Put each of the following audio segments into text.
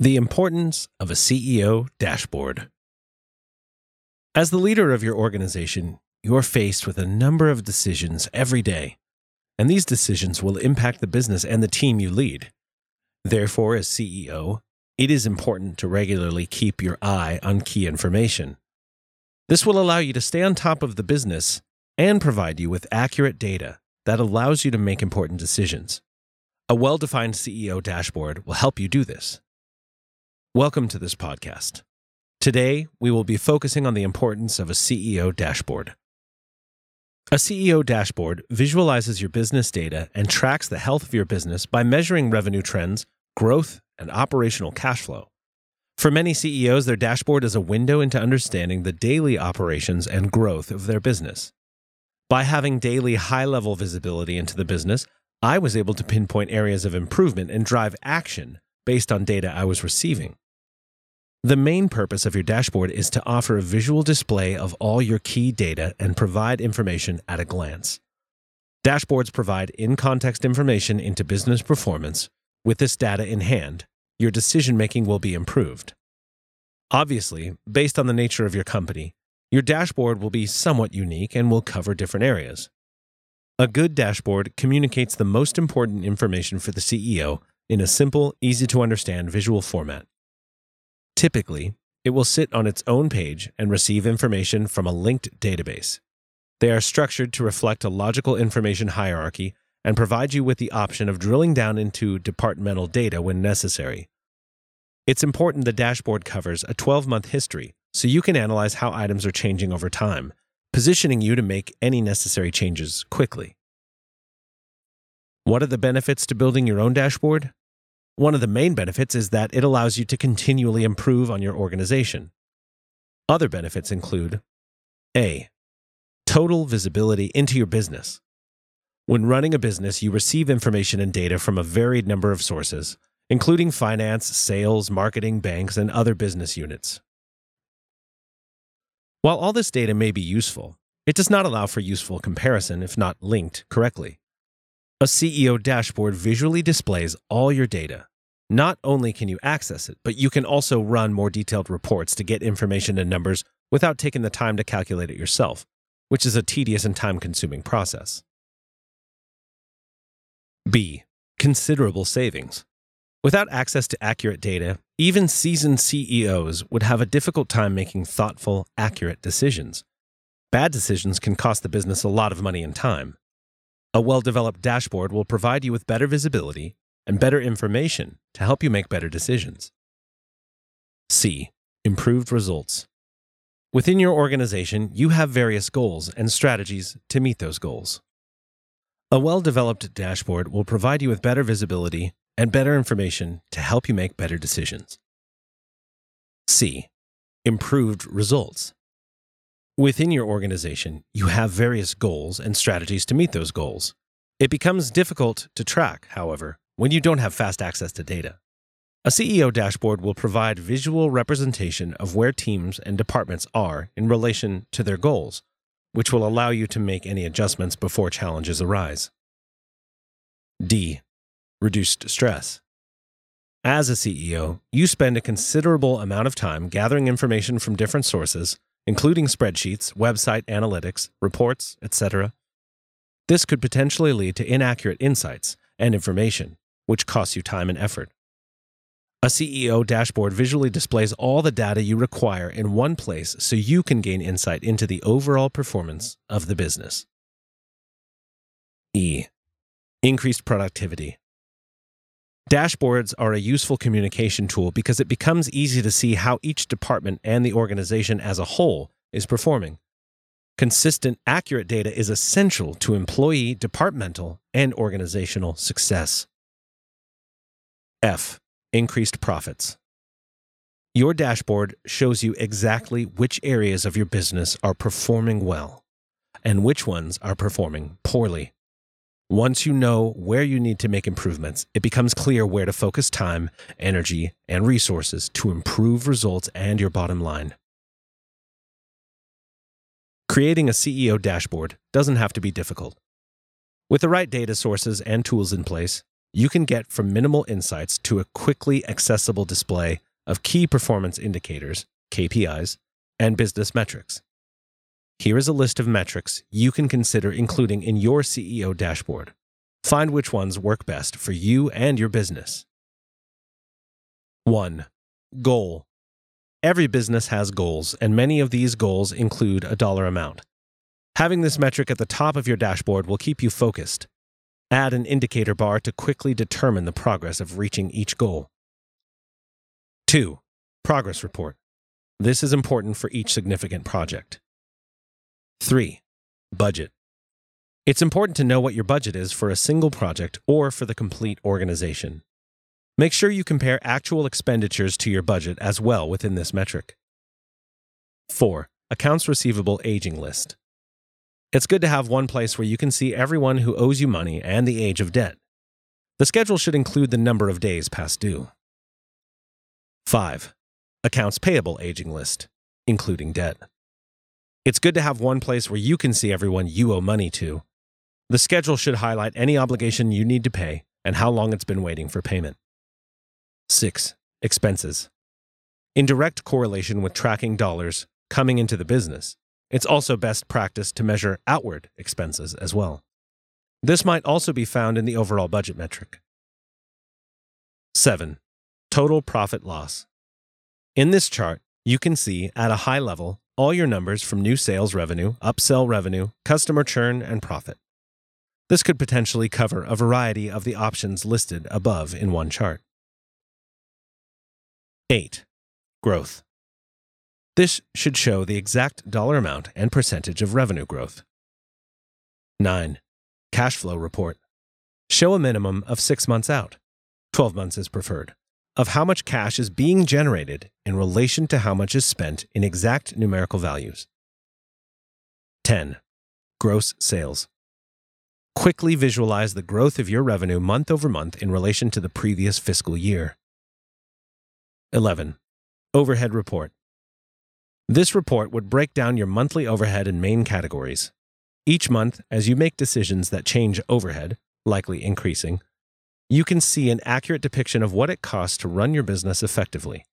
The importance of a CEO dashboard. As the leader of your organization, you're faced with a number of decisions every day, and these decisions will impact the business and the team you lead. Therefore, as CEO, it is important to regularly keep your eye on key information. This will allow you to stay on top of the business and provide you with accurate data that allows you to make important decisions. A well defined CEO dashboard will help you do this. Welcome to this podcast. Today, we will be focusing on the importance of a CEO dashboard. A CEO dashboard visualizes your business data and tracks the health of your business by measuring revenue trends, growth, and operational cash flow. For many CEOs, their dashboard is a window into understanding the daily operations and growth of their business. By having daily high level visibility into the business, I was able to pinpoint areas of improvement and drive action based on data I was receiving. The main purpose of your dashboard is to offer a visual display of all your key data and provide information at a glance. Dashboards provide in context information into business performance. With this data in hand, your decision making will be improved. Obviously, based on the nature of your company, your dashboard will be somewhat unique and will cover different areas. A good dashboard communicates the most important information for the CEO in a simple, easy to understand visual format. Typically, it will sit on its own page and receive information from a linked database. They are structured to reflect a logical information hierarchy and provide you with the option of drilling down into departmental data when necessary. It's important the dashboard covers a 12 month history so you can analyze how items are changing over time, positioning you to make any necessary changes quickly. What are the benefits to building your own dashboard? One of the main benefits is that it allows you to continually improve on your organization. Other benefits include A. Total visibility into your business. When running a business, you receive information and data from a varied number of sources, including finance, sales, marketing, banks, and other business units. While all this data may be useful, it does not allow for useful comparison if not linked correctly. A CEO dashboard visually displays all your data. Not only can you access it, but you can also run more detailed reports to get information and numbers without taking the time to calculate it yourself, which is a tedious and time consuming process. B. Considerable savings. Without access to accurate data, even seasoned CEOs would have a difficult time making thoughtful, accurate decisions. Bad decisions can cost the business a lot of money and time. A well developed dashboard will provide you with better visibility and better information to help you make better decisions. C. Improved results. Within your organization, you have various goals and strategies to meet those goals. A well developed dashboard will provide you with better visibility and better information to help you make better decisions. C. Improved results. Within your organization, you have various goals and strategies to meet those goals. It becomes difficult to track, however, when you don't have fast access to data. A CEO dashboard will provide visual representation of where teams and departments are in relation to their goals, which will allow you to make any adjustments before challenges arise. D. Reduced stress. As a CEO, you spend a considerable amount of time gathering information from different sources including spreadsheets, website analytics, reports, etc. This could potentially lead to inaccurate insights and information, which costs you time and effort. A CEO dashboard visually displays all the data you require in one place so you can gain insight into the overall performance of the business. E. Increased productivity. Dashboards are a useful communication tool because it becomes easy to see how each department and the organization as a whole is performing. Consistent, accurate data is essential to employee, departmental, and organizational success. F. Increased profits. Your dashboard shows you exactly which areas of your business are performing well and which ones are performing poorly. Once you know where you need to make improvements, it becomes clear where to focus time, energy, and resources to improve results and your bottom line. Creating a CEO dashboard doesn't have to be difficult. With the right data sources and tools in place, you can get from minimal insights to a quickly accessible display of key performance indicators, KPIs, and business metrics. Here is a list of metrics you can consider including in your CEO dashboard. Find which ones work best for you and your business. 1. Goal. Every business has goals, and many of these goals include a dollar amount. Having this metric at the top of your dashboard will keep you focused. Add an indicator bar to quickly determine the progress of reaching each goal. 2. Progress report. This is important for each significant project. 3. Budget. It's important to know what your budget is for a single project or for the complete organization. Make sure you compare actual expenditures to your budget as well within this metric. 4. Accounts receivable aging list. It's good to have one place where you can see everyone who owes you money and the age of debt. The schedule should include the number of days past due. 5. Accounts payable aging list, including debt. It's good to have one place where you can see everyone you owe money to. The schedule should highlight any obligation you need to pay and how long it's been waiting for payment. 6. Expenses. In direct correlation with tracking dollars coming into the business, it's also best practice to measure outward expenses as well. This might also be found in the overall budget metric. 7. Total profit loss. In this chart, you can see at a high level all your numbers from new sales revenue, upsell revenue, customer churn, and profit. This could potentially cover a variety of the options listed above in one chart. 8. Growth. This should show the exact dollar amount and percentage of revenue growth. 9. Cash flow report. Show a minimum of six months out. 12 months is preferred of how much cash is being generated in relation to how much is spent in exact numerical values. 10. Gross sales. Quickly visualize the growth of your revenue month over month in relation to the previous fiscal year. 11. Overhead report. This report would break down your monthly overhead in main categories. Each month, as you make decisions that change overhead, likely increasing, you can see an accurate depiction of what it costs to run your business effectively.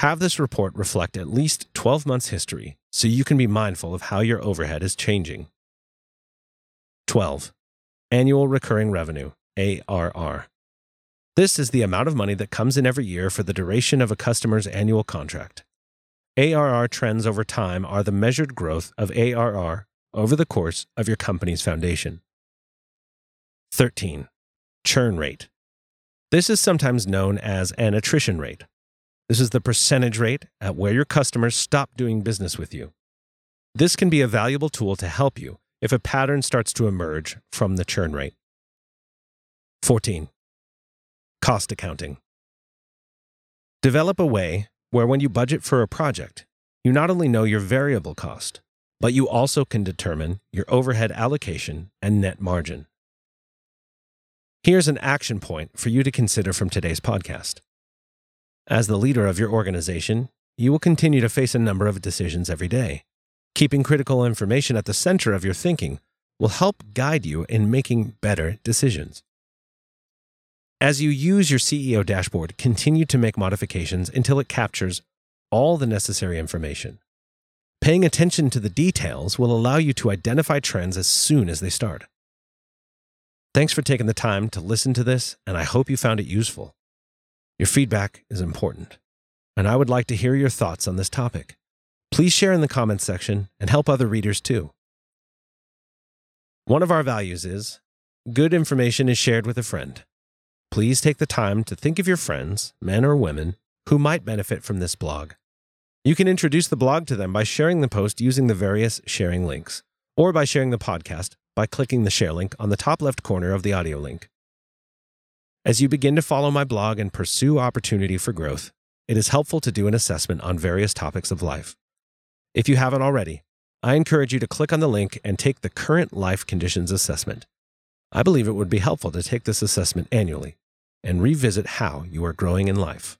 Have this report reflect at least 12 months' history so you can be mindful of how your overhead is changing. 12. Annual Recurring Revenue, ARR. This is the amount of money that comes in every year for the duration of a customer's annual contract. ARR trends over time are the measured growth of ARR over the course of your company's foundation. 13 churn rate. This is sometimes known as an attrition rate. This is the percentage rate at where your customers stop doing business with you. This can be a valuable tool to help you if a pattern starts to emerge from the churn rate. 14. Cost accounting. Develop a way where when you budget for a project, you not only know your variable cost, but you also can determine your overhead allocation and net margin. Here's an action point for you to consider from today's podcast. As the leader of your organization, you will continue to face a number of decisions every day. Keeping critical information at the center of your thinking will help guide you in making better decisions. As you use your CEO dashboard, continue to make modifications until it captures all the necessary information. Paying attention to the details will allow you to identify trends as soon as they start. Thanks for taking the time to listen to this, and I hope you found it useful. Your feedback is important, and I would like to hear your thoughts on this topic. Please share in the comments section and help other readers too. One of our values is good information is shared with a friend. Please take the time to think of your friends, men or women, who might benefit from this blog. You can introduce the blog to them by sharing the post using the various sharing links, or by sharing the podcast by clicking the share link on the top left corner of the audio link. As you begin to follow my blog and pursue opportunity for growth, it is helpful to do an assessment on various topics of life. If you haven't already, I encourage you to click on the link and take the current life conditions assessment. I believe it would be helpful to take this assessment annually and revisit how you are growing in life.